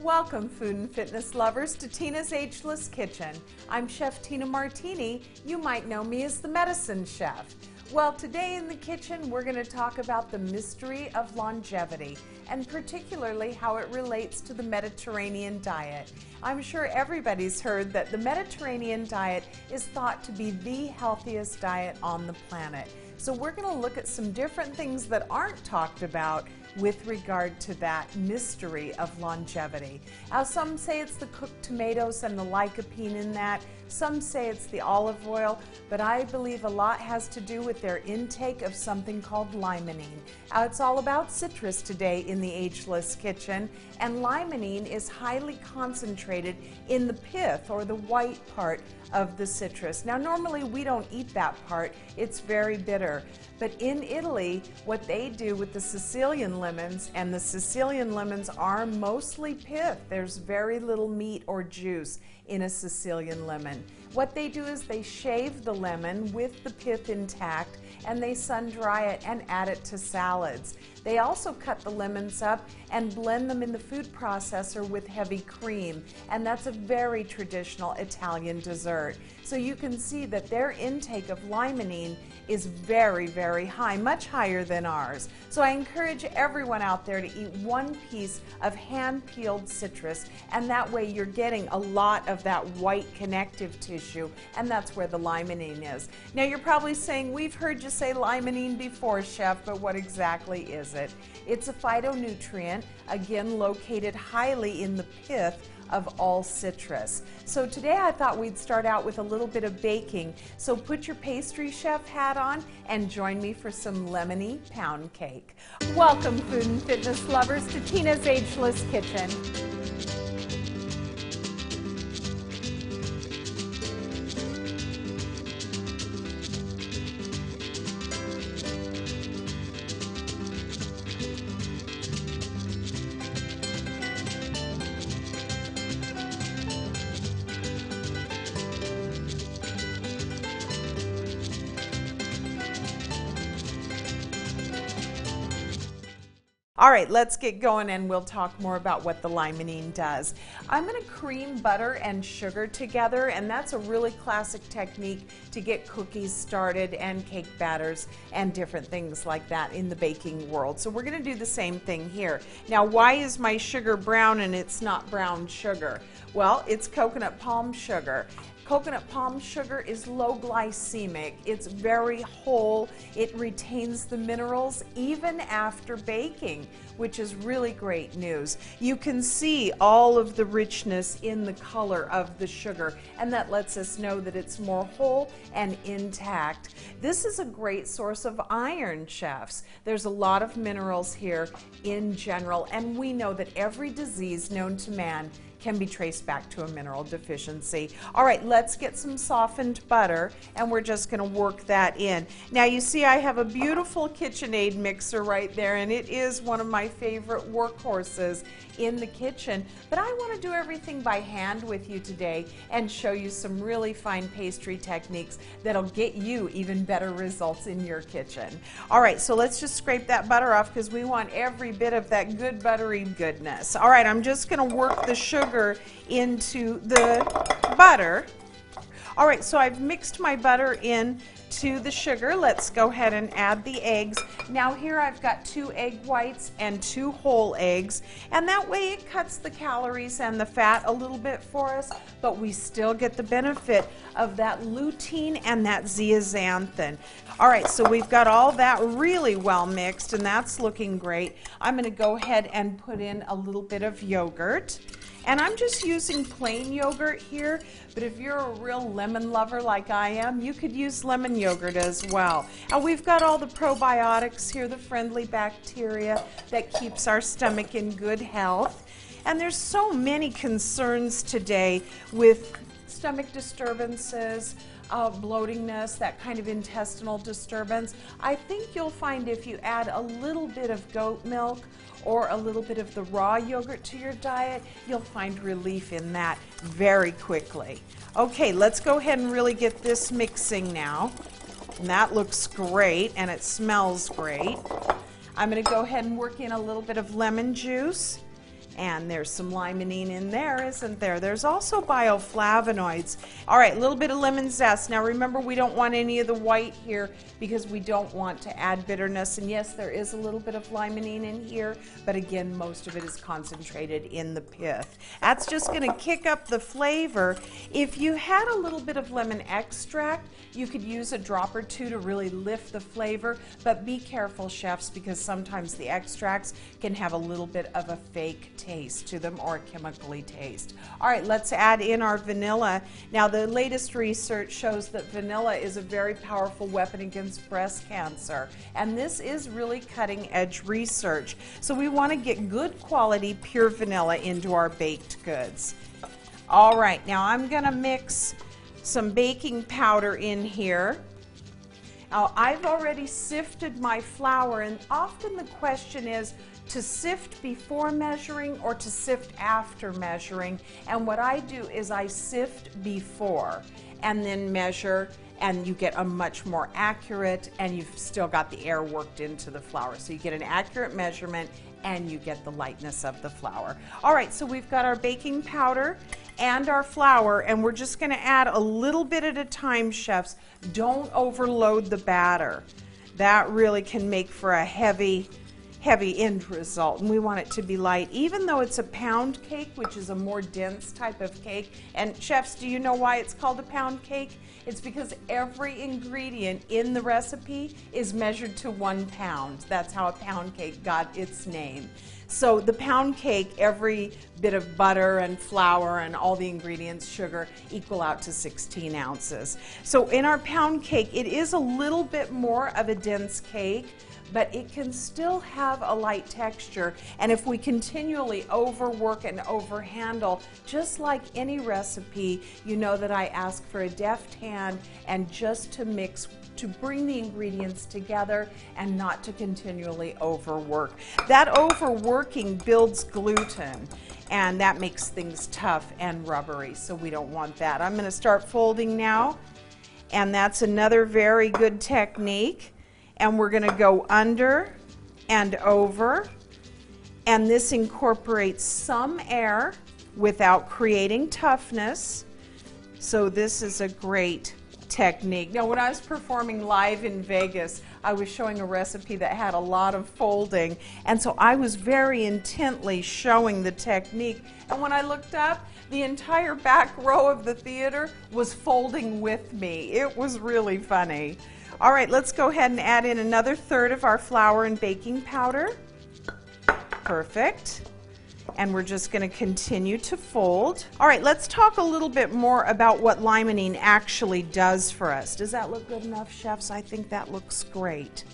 Welcome, food and fitness lovers, to Tina's Ageless Kitchen. I'm Chef Tina Martini. You might know me as the Medicine Chef. Well, today in the kitchen, we're going to talk about the mystery of longevity and particularly how it relates to the Mediterranean diet. I'm sure everybody's heard that the Mediterranean diet is thought to be the healthiest diet on the planet. So, we're going to look at some different things that aren't talked about with regard to that mystery of longevity. Now, some say it's the cooked tomatoes and the lycopene in that. Some say it's the olive oil, but I believe a lot has to do with their intake of something called limonene. It's all about citrus today in the Ageless Kitchen, and limonene is highly concentrated in the pith or the white part of the citrus. Now, normally we don't eat that part, it's very bitter. But in Italy, what they do with the Sicilian lemons, and the Sicilian lemons are mostly pith, there's very little meat or juice in a Sicilian lemon. What they do is they shave the lemon with the pith intact and they sun dry it and add it to salads. They also cut the lemons up and blend them in the food processor with heavy cream, and that's a very traditional Italian dessert. So you can see that their intake of limonene is very, very high, much higher than ours. So I encourage everyone out there to eat one piece of hand peeled citrus, and that way you're getting a lot of that white connective tissue, and that's where the limonene is. Now you're probably saying, We've heard you say limonene before, Chef, but what exactly is it? It's a phytonutrient, again located highly in the pith of all citrus. So today I thought we'd start out with a little bit of baking. So put your pastry chef hat on and join me for some lemony pound cake. Welcome food and fitness lovers to Tina's Ageless Kitchen. Right, let's get going and we'll talk more about what the limonene does. I'm going to cream butter and sugar together, and that's a really classic technique to get cookies started and cake batters and different things like that in the baking world. So we're going to do the same thing here. Now, why is my sugar brown and it's not brown sugar? Well, it's coconut palm sugar. Coconut palm sugar is low glycemic. It's very whole. It retains the minerals even after baking, which is really great news. You can see all of the richness in the color of the sugar, and that lets us know that it's more whole and intact. This is a great source of iron, chefs. There's a lot of minerals here in general, and we know that every disease known to man can be traced back to a mineral deficiency. All right, let's get some softened butter and we're just gonna work that in. Now you see I have a beautiful KitchenAid mixer right there and it is one of my favorite workhorses in the kitchen, but I wanna do everything by hand with you today and show you some really fine pastry techniques that'll get you even better results in your kitchen. All right, so let's just scrape that butter off because we want every bit of that good buttery goodness. All right, I'm just gonna work the sugar sugar into the butter. All right, so I've mixed my butter in to the sugar. Let's go ahead and add the eggs. Now here I've got two egg whites and two whole eggs, and that way it cuts the calories and the fat a little bit for us, but we still get the benefit of that lutein and that zeaxanthin. All right, so we've got all that really well mixed, and that's looking great. I'm gonna go ahead and put in a little bit of yogurt. And I'm just using plain yogurt here, but if you're a real lemon lover like I am, you could use lemon yogurt as well. And we've got all the probiotics here, the friendly bacteria that keeps our stomach in good health. And there's so many concerns today with stomach disturbances, uh, bloatingness, that kind of intestinal disturbance. I think you'll find if you add a little bit of goat milk or a little bit of the raw yogurt to your diet, you'll find relief in that very quickly. Okay, let's go ahead and really get this mixing now. And that looks great and it smells great. I'm going to go ahead and work in a little bit of lemon juice. And there's some limonene in there, isn't there? There's also bioflavonoids. All right, a little bit of lemon zest. Now remember, we don't want any of the white here because we don't want to add bitterness. And yes, there is a little bit of limonene in here, but again, most of it is concentrated in the pith. That's just gonna kick up the flavor. If you had a little bit of lemon extract, you could use a drop or two to really lift the flavor, but be careful, chefs, because sometimes the extracts can have a little bit of a fake taste to them or chemically taste. All right, let's add in our vanilla. Now, the latest research shows that vanilla is a very powerful weapon against breast cancer, and this is really cutting edge research. So we want to get good quality pure vanilla into our baked goods. All right, now I'm going to mix some baking powder in here. Now, I've already sifted my flour, and often the question is to sift before measuring or to sift after measuring. And what I do is I sift before and then measure and you get a much more accurate and you've still got the air worked into the flour. So you get an accurate measurement and you get the lightness of the flour. All right, so we've got our baking powder and our flour and we're just gonna add a little bit at a time, chefs. Don't overload the batter. That really can make for a heavy, heavy end result and we want it to be light even though it's a pound cake which is a more dense type of cake. And chefs do you know why it's called a pound cake? It's because every ingredient in the recipe is measured to one pound. That's how a pound cake got its name so the pound cake every bit of butter and flour and all the ingredients sugar equal out to 16 ounces so in our pound cake it is a little bit more of a dense cake but it can still have a light texture. And if we continually overwork and overhandle, just like any recipe, you know that I ask for a deft hand and just to mix to bring the ingredients together and not to continually overwork. That overworking builds gluten and that makes things tough and rubbery, so we don't want that. I'm going to start folding now, and that's another very good technique and we're going to go under and over. And this incorporates some air without creating toughness. So this is a great technique. Now, when I was performing live in Vegas, I was showing a recipe that had a lot of folding, and so I was very intently showing the technique. And when I looked up, the entire back row of the theater was folding with me. It was really funny. All right, let's go ahead and add in another third of our flour and baking powder. Perfect. And we're just going to continue to fold. All right, let's talk a little bit more about what limonene actually does for us. Does that look good enough, chefs? I think that looks great.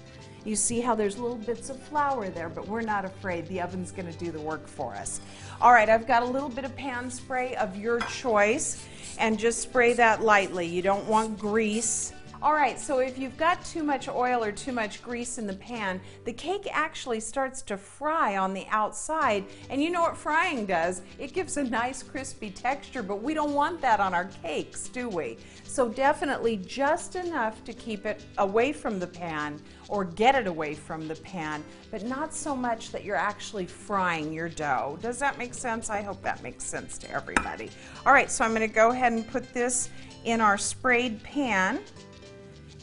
You see how there's little bits of flour there, but we're not afraid. The oven's going to do the work for us. All right, I've got a little bit of pan spray of your choice, and just spray that lightly. You don't want grease. All right, so if you've got too much oil or too much grease in the pan, the cake actually starts to fry on the outside. And you know what frying does? It gives a nice crispy texture, but we don't want that on our cakes, do we? So definitely just enough to keep it away from the pan or get it away from the pan, but not so much that you're actually frying your dough. Does that make sense? I hope that makes sense to everybody. All right, so I'm gonna go ahead and put this in our sprayed pan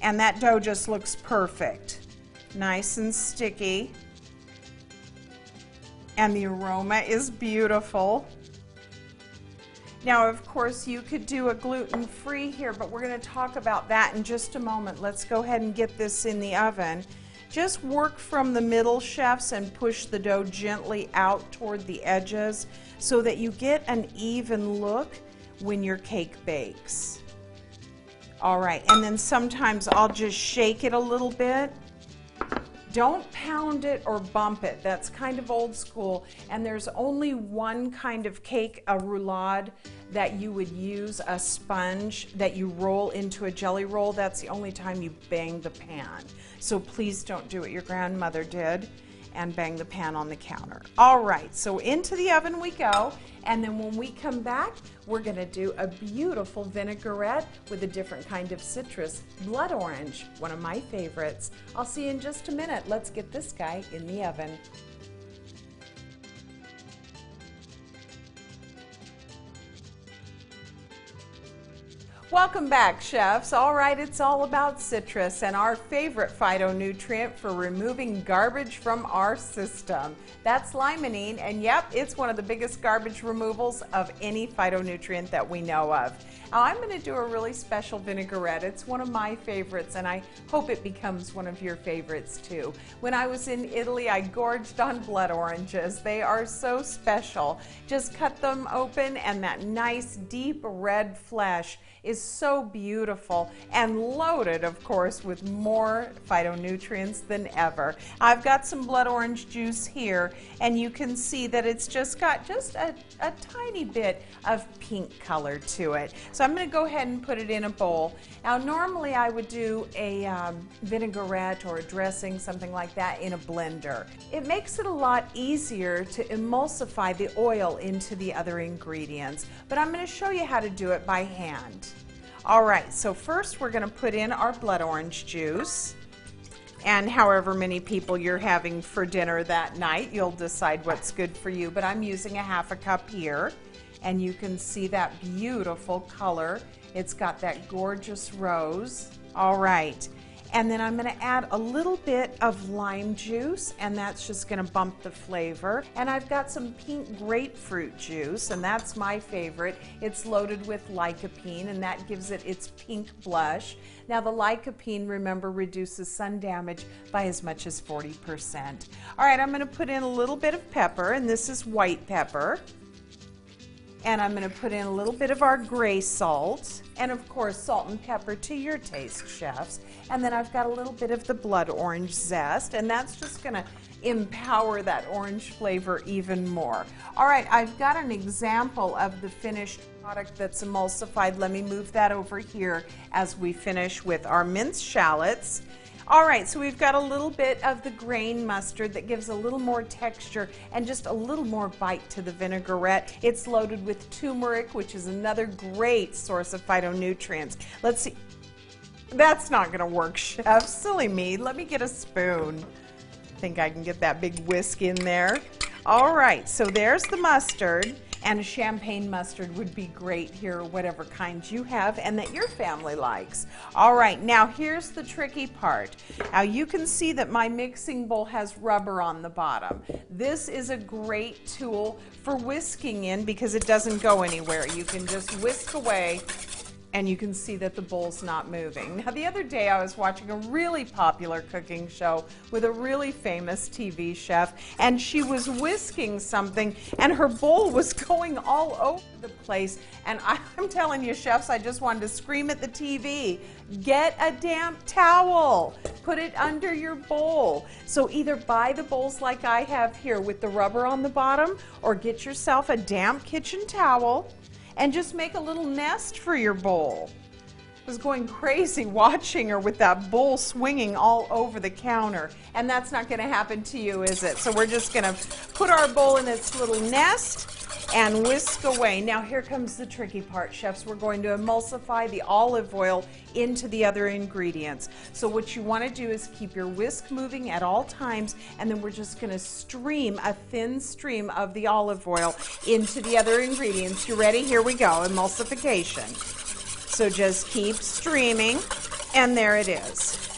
and that dough just looks perfect. Nice and sticky. And the aroma is beautiful. Now, of course, you could do a gluten-free here, but we're going to talk about that in just a moment. Let's go ahead and get this in the oven. Just work from the middle, chefs, and push the dough gently out toward the edges so that you get an even look when your cake bakes. All right, and then sometimes I'll just shake it a little bit. Don't pound it or bump it. That's kind of old school. And there's only one kind of cake, a roulade, that you would use a sponge that you roll into a jelly roll. That's the only time you bang the pan. So please don't do what your grandmother did and bang the pan on the counter. All right, so into the oven we go. And then when we come back, we're gonna do a beautiful vinaigrette with a different kind of citrus, blood orange, one of my favorites. I'll see you in just a minute. Let's get this guy in the oven. Welcome back, chefs. All right, it's all about citrus and our favorite phytonutrient for removing garbage from our system. That's limonene, and yep, it's one of the biggest garbage removals of any phytonutrient that we know of. Now, I'm going to do a really special vinaigrette. It's one of my favorites, and I hope it becomes one of your favorites too. When I was in Italy, I gorged on blood oranges. They are so special. Just cut them open, and that nice, deep red flesh is so beautiful and loaded, of course, with more phytonutrients than ever. I've got some blood orange juice here, and you can see that it's just got just a, a tiny bit of pink color to it. So I'm going to go ahead and put it in a bowl. Now, normally I would do a um, vinaigrette or a dressing, something like that, in a blender. It makes it a lot easier to emulsify the oil into the other ingredients, but I'm going to show you how to do it by hand. All right, so first we're gonna put in our blood orange juice. And however many people you're having for dinner that night, you'll decide what's good for you. But I'm using a half a cup here. And you can see that beautiful color. It's got that gorgeous rose. All right. And then I'm going to add a little bit of lime juice, and that's just going to bump the flavor. And I've got some pink grapefruit juice, and that's my favorite. It's loaded with lycopene, and that gives it its pink blush. Now, the lycopene, remember, reduces sun damage by as much as 40%. All right, I'm going to put in a little bit of pepper, and this is white pepper. And I'm going to put in a little bit of our gray salt. And of course, salt and pepper to your taste, chefs. And then I've got a little bit of the blood orange zest. And that's just going to empower that orange flavor even more. All right, I've got an example of the finished product that's emulsified. Let me move that over here as we finish with our minced shallots. All right, so we've got a little bit of the grain mustard that gives a little more texture and just a little more bite to the vinaigrette. It's loaded with turmeric, which is another great source of phytonutrients. Let's see. That's not gonna work, chef. Silly me. Let me get a spoon. I think I can get that big whisk in there. All right, so there's the mustard. And a champagne mustard would be great here, whatever kind you have and that your family likes. All right, now here's the tricky part. Now you can see that my mixing bowl has rubber on the bottom. This is a great tool for whisking in because it doesn't go anywhere. You can just whisk away and you can see that the bowl's not moving. Now, the other day I was watching a really popular cooking show with a really famous TV chef, and she was whisking something, and her bowl was going all over the place. And I'm telling you, chefs, I just wanted to scream at the TV get a damp towel, put it under your bowl. So either buy the bowls like I have here with the rubber on the bottom, or get yourself a damp kitchen towel and just make a little nest for your bowl. I was going crazy watching her with that bowl swinging all over the counter. And that's not going to happen to you, is it? So we're just going to put our bowl in its little nest and whisk away. Now here comes the tricky part, chefs. We're going to emulsify the olive oil into the other ingredients. So what you want to do is keep your whisk moving at all times and then we're just going to stream a thin stream of the olive oil into the other ingredients. You ready? Here we go, emulsification. So just keep streaming and there it is.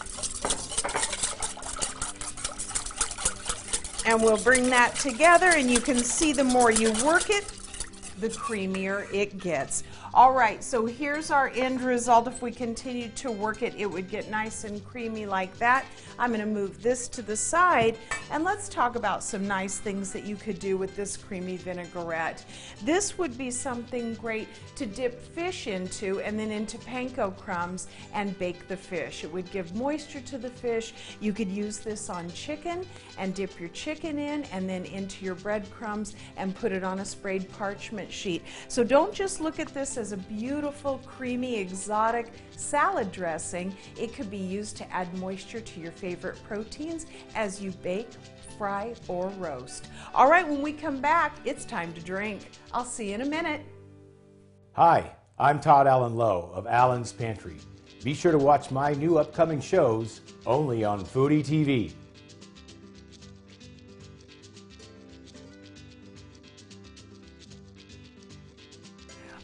And we'll bring that together and you can see the more you work it, the creamier it gets. All right, so here's our end result. If we continue to work it, it would get nice and creamy like that. I'm gonna move this to the side and let's talk about some nice things that you could do with this creamy vinaigrette. This would be something great to dip fish into and then into panko crumbs and bake the fish. It would give moisture to the fish. You could use this on chicken and dip your chicken in and then into your breadcrumbs and put it on a sprayed parchment sheet. So don't just look at this as a beautiful, creamy, exotic salad dressing. It could be used to add moisture to your favorite proteins as you bake fry, or roast. All right, when we come back, it's time to drink. I'll see you in a minute. Hi, I'm Todd Allen Lowe of Allen's Pantry. Be sure to watch my new upcoming shows only on Foodie TV.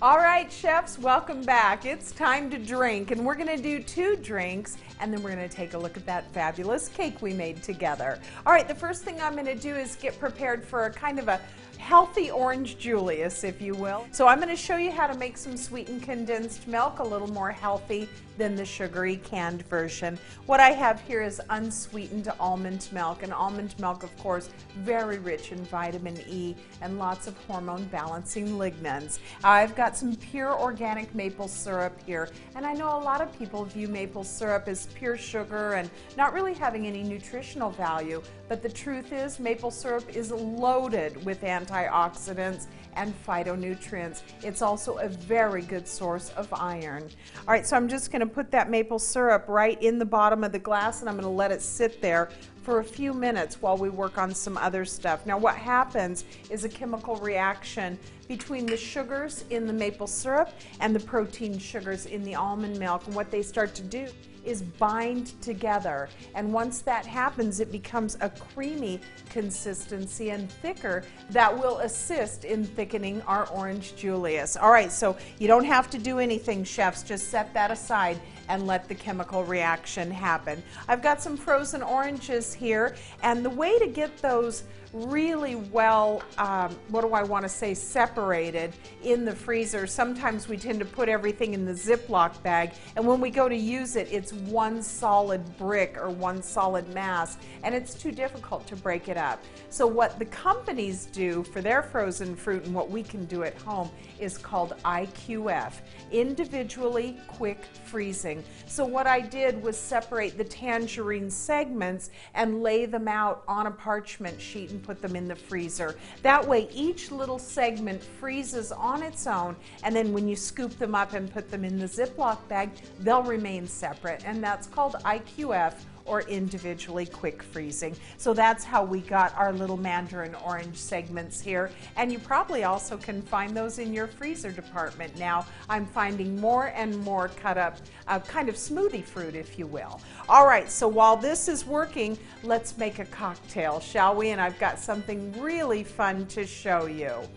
All right, chefs, welcome back. It's time to drink, and we're going to do two drinks, and then we're going to take a look at that fabulous cake we made together. All right, the first thing I'm going to do is get prepared for a kind of a healthy orange Julius, if you will. So I'm going to show you how to make some sweetened condensed milk a little more healthy than the sugary canned version. What I have here is unsweetened almond milk, and almond milk, of course, very rich in vitamin E and lots of hormone balancing lignans. I've got some pure organic maple syrup here, and I know a lot of people view maple syrup as pure sugar and not really having any nutritional value, but the truth is maple syrup is loaded with antioxidants and phytonutrients. It's also a very good source of iron. All right, so I'm just going to put that maple syrup right in the bottom of the glass and I'm going to let it sit there for a few minutes while we work on some other stuff. Now what happens is a chemical reaction between the sugars in the maple syrup and the protein sugars in the almond milk and what they start to do is bind together. And once that happens, it becomes a creamy consistency and thicker that will assist in thickening our orange Julius. All right, so you don't have to do anything, chefs. Just set that aside and let the chemical reaction happen. I've got some frozen oranges here, and the way to get those really well, um, what do I want to say, separated in the freezer. Sometimes we tend to put everything in the Ziploc bag, and when we go to use it, it's one solid brick or one solid mass, and it's too difficult to break it up. So, what the companies do for their frozen fruit and what we can do at home is called IQF, individually quick freezing. So, what I did was separate the tangerine segments and lay them out on a parchment sheet and put them in the freezer. That way, each little segment freezes on its own, and then when you scoop them up and put them in the Ziploc bag, they'll remain separate, and that's called IQF or individually quick freezing. So that's how we got our little mandarin orange segments here. And you probably also can find those in your freezer department now. I'm finding more and more cut up uh, kind of smoothie fruit, if you will. All right, so while this is working, let's make a cocktail, shall we? And I've got something really fun to show you.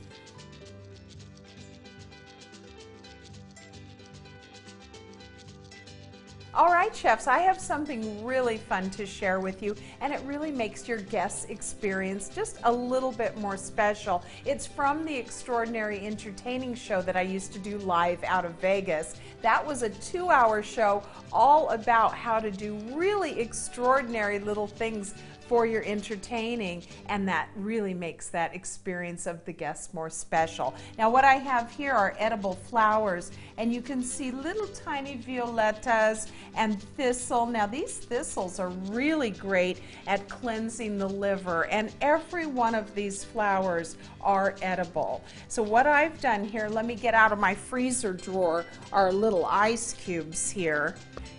All right, chefs, I have something really fun to share with you, and it really makes your guests' experience just a little bit more special. It's from the Extraordinary Entertaining Show that I used to do live out of Vegas. That was a two hour show all about how to do really extraordinary little things for your entertaining, and that really makes that experience of the guests more special. Now, what I have here are edible flowers, and you can see little tiny violetas and thistle. Now, these thistles are really great at cleansing the liver, and every one of these flowers are edible. So, what I've done here, let me get out of my freezer drawer our little ice cubes here,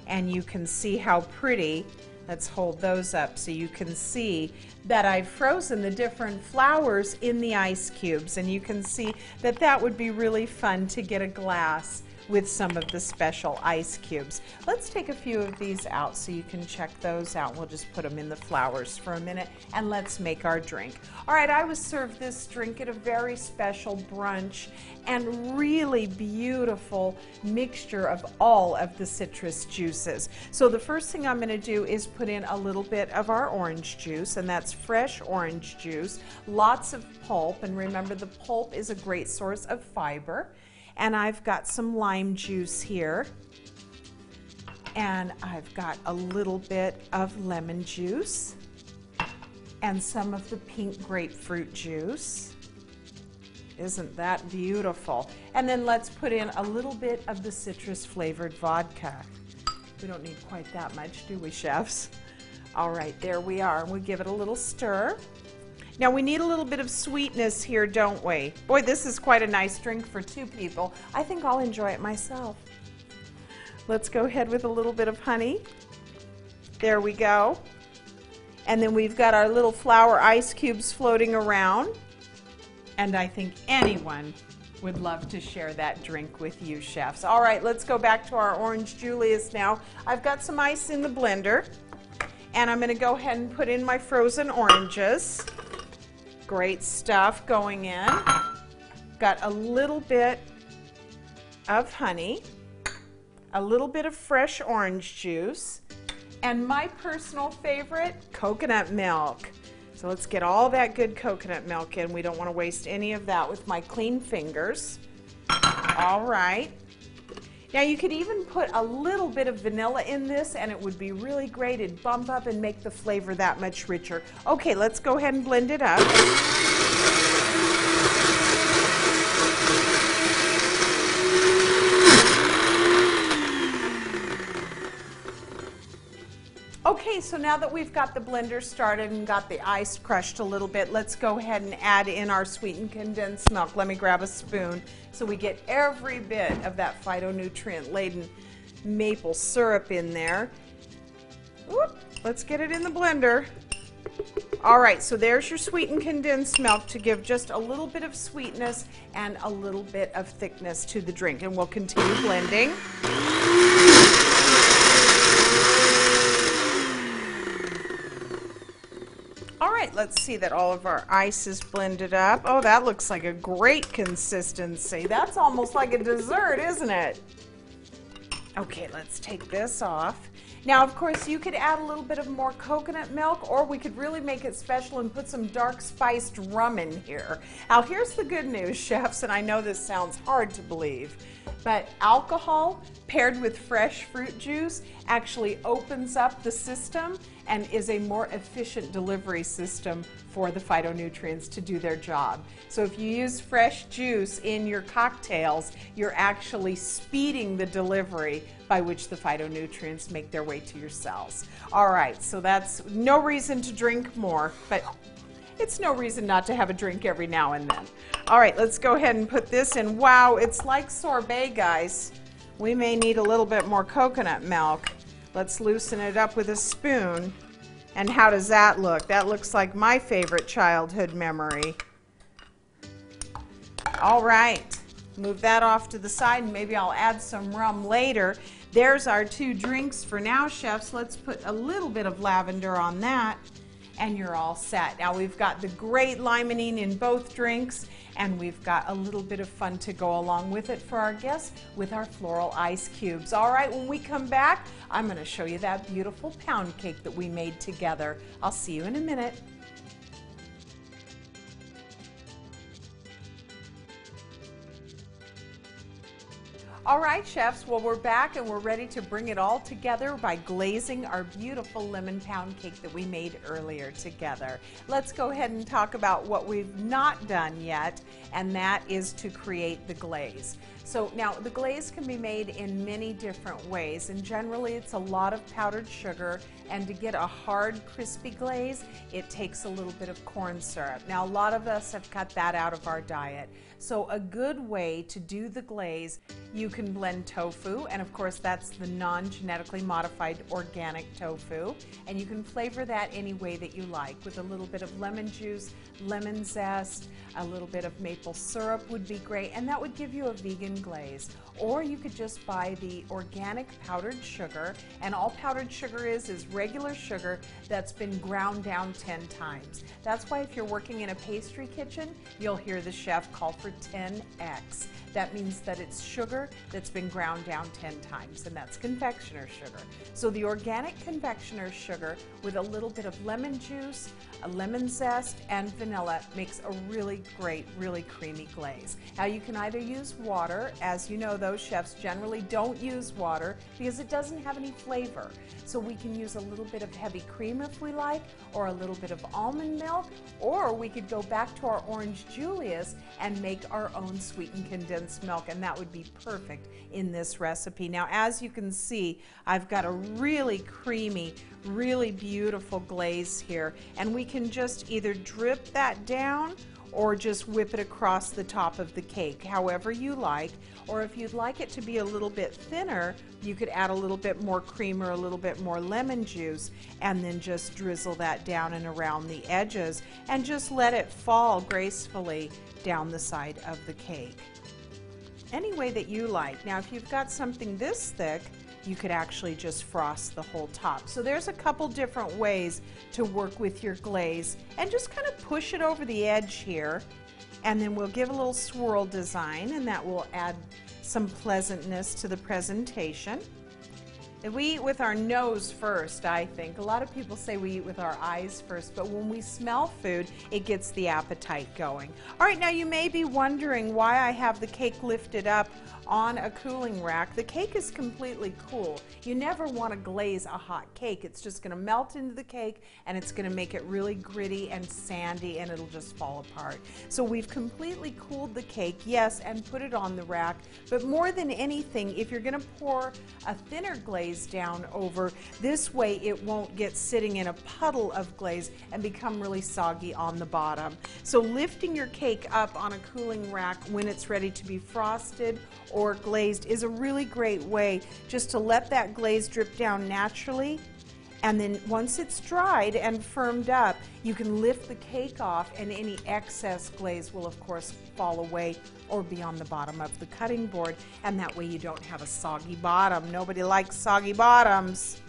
and you can see how pretty Let's hold those up so you can see that I've frozen the different flowers in the ice cubes. And you can see that that would be really fun to get a glass with some of the special ice cubes. Let's take a few of these out so you can check those out. We'll just put them in the flowers for a minute and let's make our drink. All right, I was served this drink at a very special brunch and really beautiful mixture of all of the citrus juices. So the first thing I'm going to do is put in a little bit of our orange juice and that's fresh orange juice, lots of pulp and remember the pulp is a great source of fiber and I've got some lime juice here. And I've got a little bit of lemon juice and some of the pink grapefruit juice. Isn't that beautiful? And then let's put in a little bit of the citrus flavored vodka. We don't need quite that much, do we, chefs? All right, there we are. We'll give it a little stir. Now we need a little bit of sweetness here, don't we? Boy, this is quite a nice drink for two people. I think I'll enjoy it myself. Let's go ahead with a little bit of honey. There we go. And then we've got our little flower ice cubes floating around. And I think anyone would love to share that drink with you, chefs. All right, let's go back to our Orange Julius now. I've got some ice in the blender, and I'm gonna go ahead and put in my frozen oranges. Great stuff going in. Got a little bit of honey, a little bit of fresh orange juice, and my personal favorite, coconut milk. So let's get all that good coconut milk in. We don't want to waste any of that with my clean fingers. All right. Now you could even put a little bit of vanilla in this and it would be really great. It'd bump up and make the flavor that much richer. Okay, let's go ahead and blend it up. Okay, so now that we've got the blender started and got the ice crushed a little bit, let's go ahead and add in our sweetened condensed milk. Let me grab a spoon so we get every bit of that phytonutrient laden maple syrup in there. Let's get it in the blender. All right, so there's your sweetened condensed milk to give just a little bit of sweetness and a little bit of thickness to the drink. And we'll continue blending. All right, let's see that all of our ice is blended up. Oh, that looks like a great consistency. That's almost like a dessert, isn't it? Okay, let's take this off. Now, of course, you could add a little bit of more coconut milk, or we could really make it special and put some dark spiced rum in here. Now, here's the good news, chefs, and I know this sounds hard to believe, but alcohol paired with fresh fruit juice actually opens up the system and is a more efficient delivery system for the phytonutrients to do their job. So if you use fresh juice in your cocktails, you're actually speeding the delivery by which the phytonutrients make their way to your cells. All right, so that's no reason to drink more, but it's no reason not to have a drink every now and then. All right, let's go ahead and put this in. Wow, it's like sorbet, guys. We may need a little bit more coconut milk. Let's loosen it up with a spoon. And how does that look? That looks like my favorite childhood memory. All right, move that off to the side and maybe I'll add some rum later. There's our two drinks for now, chefs. Let's put a little bit of lavender on that and you're all set. Now we've got the great limonene in both drinks and we've got a little bit of fun to go along with it for our guests with our floral ice cubes. All right, when we come back, I'm gonna show you that beautiful pound cake that we made together. I'll see you in a minute. All right, chefs, well, we're back and we're ready to bring it all together by glazing our beautiful lemon pound cake that we made earlier together. Let's go ahead and talk about what we've not done yet, and that is to create the glaze. So now the glaze can be made in many different ways, and generally it's a lot of powdered sugar, and to get a hard, crispy glaze, it takes a little bit of corn syrup. Now, a lot of us have cut that out of our diet. So a good way to do the glaze, you can blend tofu, and of course that's the non-genetically modified organic tofu, and you can flavor that any way that you like with a little bit of lemon juice, lemon zest, a little bit of maple syrup would be great, and that would give you a vegan glaze. Or you could just buy the organic powdered sugar, and all powdered sugar is is regular sugar that's been ground down 10 times. That's why if you're working in a pastry kitchen, you'll hear the chef call for 10x. That means that it's sugar that's been ground down 10 times, and that's confectioner sugar. So the organic confectioner sugar with a little bit of lemon juice, a lemon zest, and vanilla makes a really great, really creamy glaze. Now you can either use water, as you know those chefs generally don't use water because it doesn't have any flavor. So we can use a little bit of heavy cream if we like, or a little bit of almond milk, or we could go back to our orange Julius and make our own sweetened condensed milk, and that would be perfect in this recipe. Now, as you can see, I've got a really creamy, really beautiful glaze here, and we can just either drip that down or just whip it across the top of the cake, however you like. Or if you'd like it to be a little bit thinner, you could add a little bit more cream or a little bit more lemon juice and then just drizzle that down and around the edges and just let it fall gracefully down the side of the cake. Any way that you like. Now, if you've got something this thick, you could actually just frost the whole top. So there's a couple different ways to work with your glaze and just kind of push it over the edge here and then we'll give a little swirl design and that will add some pleasantness to the presentation. We eat with our nose first, I think. A lot of people say we eat with our eyes first, but when we smell food, it gets the appetite going. All right, now you may be wondering why I have the cake lifted up on a cooling rack. The cake is completely cool. You never want to glaze a hot cake. It's just going to melt into the cake and it's going to make it really gritty and sandy and it'll just fall apart. So we've completely cooled the cake, yes, and put it on the rack. But more than anything, if you're going to pour a thinner glaze down over, this way it won't get sitting in a puddle of glaze and become really soggy on the bottom. So lifting your cake up on a cooling rack when it's ready to be frosted or glazed is a really great way just to let that glaze drip down naturally. And then once it's dried and firmed up, you can lift the cake off and any excess glaze will of course fall away or be on the bottom of the cutting board. And that way you don't have a soggy bottom. Nobody likes soggy bottoms.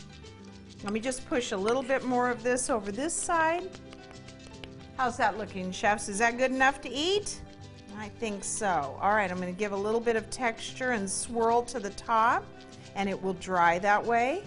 Let me just push a little bit more of this over this side. How's that looking, chefs? Is that good enough to eat? I think so. All right, I'm going to give a little bit of texture and swirl to the top, and it will dry that way.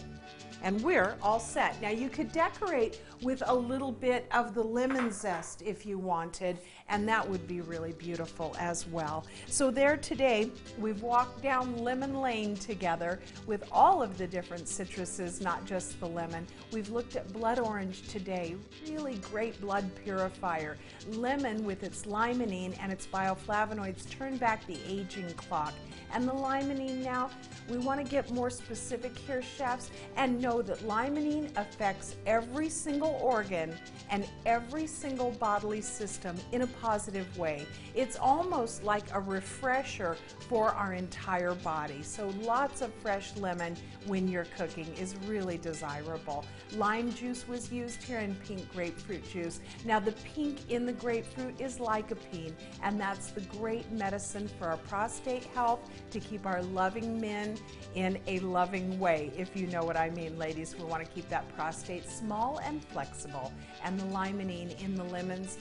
And we're all set. Now you could decorate with a little bit of the lemon zest if you wanted, and that would be really beautiful as well. So there today, we've walked down lemon lane together with all of the different citruses, not just the lemon. We've looked at blood orange today, really great blood purifier. Lemon with its limonene and its bioflavonoids turn back the aging clock. And the limonene now, we want to get more specific here, chefs, and know that limonene affects every single organ and every single bodily system in a positive way. It's almost like a refresher for our entire body. So lots of fresh lemon when you're cooking is really desirable. Lime juice was used here and pink grapefruit juice. Now the pink in the grapefruit is lycopene and that's the great medicine for our prostate health to keep our loving men in a loving way, if you know what I mean, ladies. We want to keep that prostate small and flexible. And the limonene in the lemons,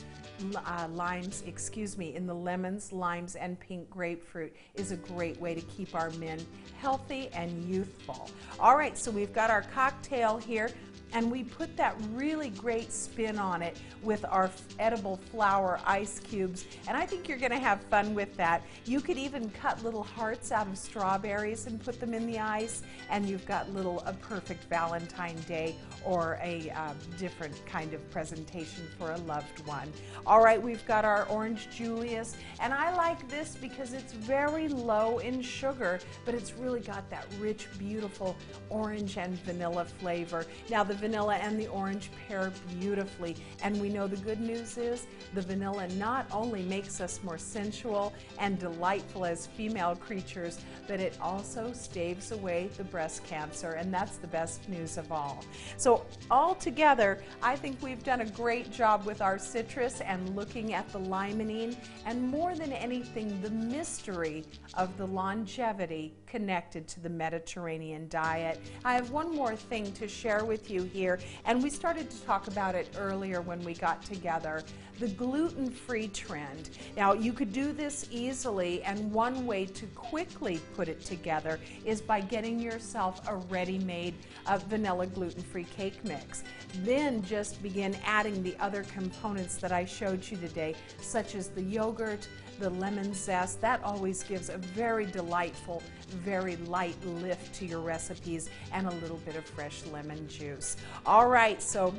uh, limes, excuse me, in the lemons, limes, and pink grapefruit is a great way to keep our men healthy and youthful. All right, so we've got our cocktail here and we put that really great spin on it with our edible flower ice cubes. And I think you're going to have fun with that. You could even cut little hearts out of strawberries and put them in the ice, and you've got little a perfect Valentine Day or a um, different kind of presentation for a loved one. All right, we've got our orange Julius, and I like this because it's very low in sugar, but it's really got that rich, beautiful orange and vanilla flavor. Now the vanilla and the orange pair beautifully. And we know the good news is the vanilla not only makes us more sensual and delightful as female creatures, but it also staves away the breast cancer. And that's the best news of all. So, all together, I think we've done a great job with our citrus and looking at the limonene, and more than anything, the mystery of the longevity connected to the Mediterranean diet. I have one more thing to share with you here, and we started to talk about it earlier when we got together the gluten free trend. Now, you could do this easily, and one way to quickly put it together is by getting yourself a ready made uh, vanilla gluten free cake mix. Then just begin adding the other components that I showed you today, such as the yogurt, the lemon zest. That always gives a very delightful, very light lift to your recipes and a little bit of fresh lemon juice. All right, so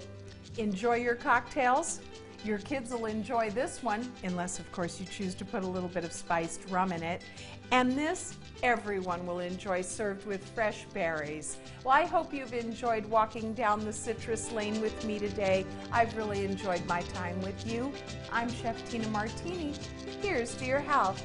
enjoy your cocktails Your kids will enjoy this one, unless, of course, you choose to put a little bit of spiced rum in it. And this, everyone will enjoy, served with fresh berries. Well, I hope you've enjoyed walking down the citrus lane with me today. I've really enjoyed my time with you. I'm Chef Tina Martini. Here's to your health.